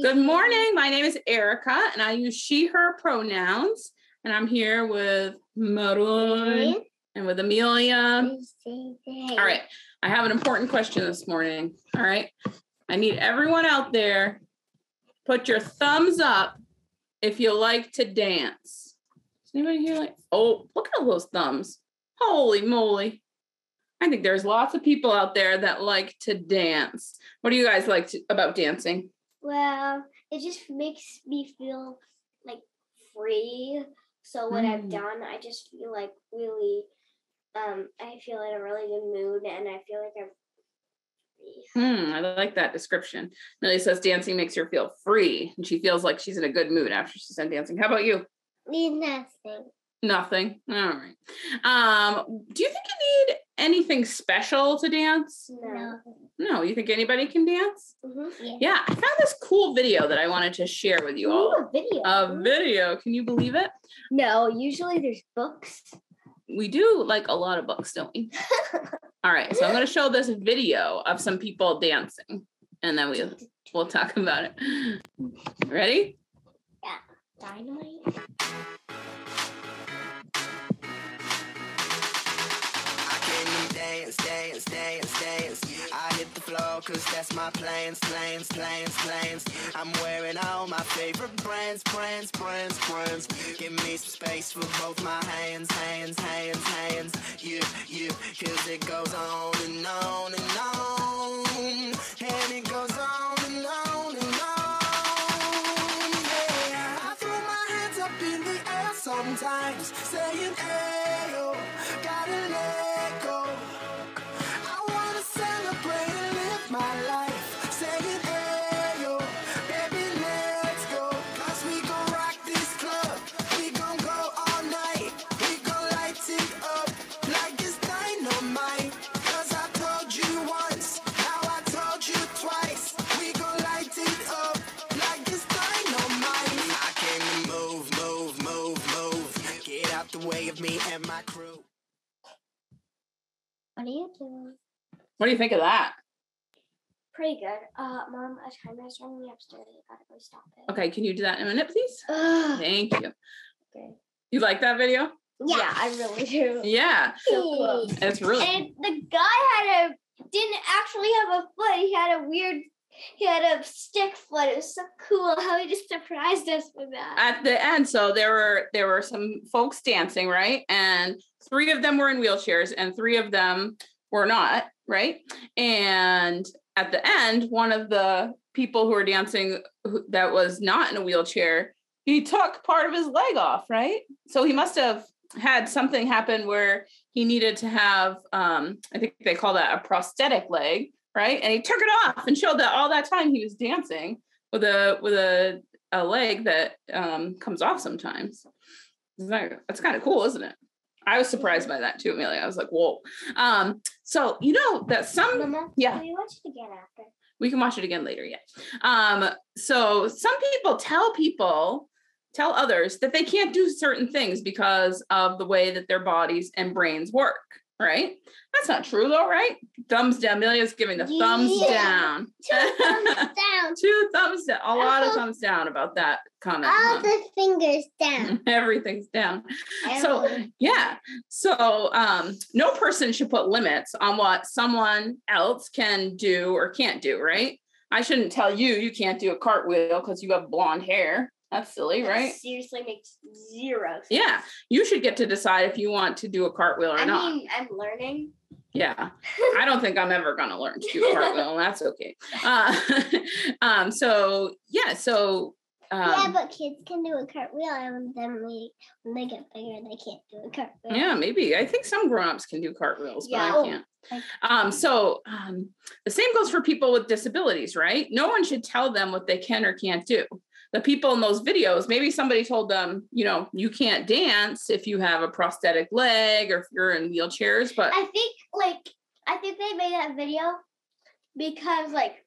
Good morning. My name is Erica and I use she, her pronouns. And I'm here with Maroon and with Amelia. All right. I have an important question this morning. All right. I need everyone out there put your thumbs up if you like to dance. Is anybody here like, oh, look at all those thumbs. Holy moly. I think there's lots of people out there that like to dance. What do you guys like to, about dancing? Well, it just makes me feel like free. So when I'm Mm. done, I just feel like really, um, I feel in a really good mood, and I feel like I'm. Hmm, I like that description. Millie says dancing makes her feel free and she feels like she's in a good mood after she's done dancing. How about you? Need nothing. Nothing. All right. Um, do you think you need anything special to dance? No. No, you think anybody can dance? Mm-hmm. Yeah. Yeah, I found this cool video that I wanted to share with you all. Ooh, a video. A video. Can you believe it? no, usually there's books. We do like a lot of books, don't we? All right, so I'm going to show this video of some people dancing, and then we we'll talk about it. Ready? Yeah. Dynamite. Dance, dance, dance. I hit the floor cause that's my plans, plans, plans, plans. I'm wearing all my favorite brands, brands, brands, brands. Give me some space for both my hands, hands, hands, hands. You, you, cause it goes on and on and on. And it goes on and on and on. Yeah. I throw my hands up in the air sometimes, saying, Ayo, out of me and my crew. What are you doing? What do you think of that? Pretty good. Uh, mom, a timer's running upstairs. I gotta go stop it. Okay, can you do that in a minute, please? Ugh. Thank you. Okay. You like that video? Yeah. I really do. Yeah, So cool. it's really And the guy had a didn't actually have a foot. He had a weird. He had a stick foot. It was so cool how he just surprised us with that. at the end. So there were there were some folks dancing, right? And three of them were in wheelchairs, and three of them were not, right? And at the end, one of the people who were dancing that was not in a wheelchair, he took part of his leg off, right? So he must have had something happen where he needed to have um i think they call that a prosthetic leg right? And he took it off and showed that all that time he was dancing with a with a, a leg that um comes off sometimes. That's kind of cool isn't it? I was surprised by that too amelia. I was like whoa. Um so you know that some Mama, yeah. Can we watch it again after? we can watch it again later yeah. Um so some people tell people tell others that they can't do certain things because of the way that their bodies and brains work right that's not true though right thumbs down amelia's giving the thumbs Yeah. down Two thumbs down. two thumbs down a lot of Oh. thumbs down about that comment All huh? the fingers down. everything's down so yeah so um no person should put limits on what someone else can do or can't do right i shouldn't tell you you can't do a cartwheel because you have blonde hair that's silly That right Seriously makes zero sense. yeah you should get to decide if you want to do a cartwheel or I not mean, I'm learning. yeah i don't think i'm ever going to learn to do a cartwheel and that's okay uh, um so yeah so yeah, um, but kids can do a cartwheel, and then we, when they get bigger, they can't do a cartwheel. Yeah, maybe. I think some grown-ups can do cartwheels, but Yeah. I can't. Um, so um, the same goes for people with disabilities, right? No one should tell them what they can or can't do. The people in those videos, maybe somebody told them, you know, you can't dance if you have a prosthetic leg or if you're in wheelchairs, but I think like I think they made that video because like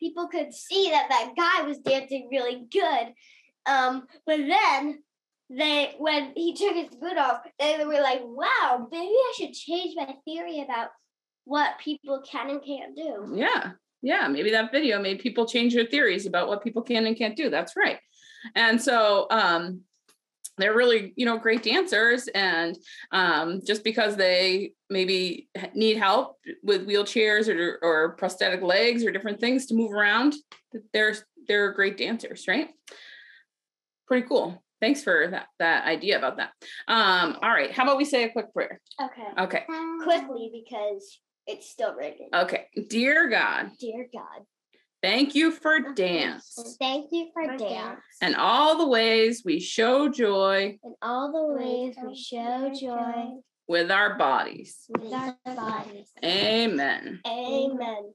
people could see that that guy was dancing really good. Um, but then they when he took his boot off, they were like, "Wow, maybe I should change my theory about what people can and can't do." yeah, Yeah, maybe that video made people change their theories about what people can and can't do. That's right. And so um they're really, you know, great dancers and um just because they maybe need help with wheelchairs or or prosthetic legs or different things to move around, they're they're great dancers, right? Pretty cool. Thanks for that that idea about that. Um all right, how about we say a quick prayer? Okay. Okay. Quickly because it's still ringing. Okay. Dear God, Dear God, thank you for dance. thank you for dance and all the ways we show joy and all the ways we show joy with our bodies. with our bodies. Amen. Amen.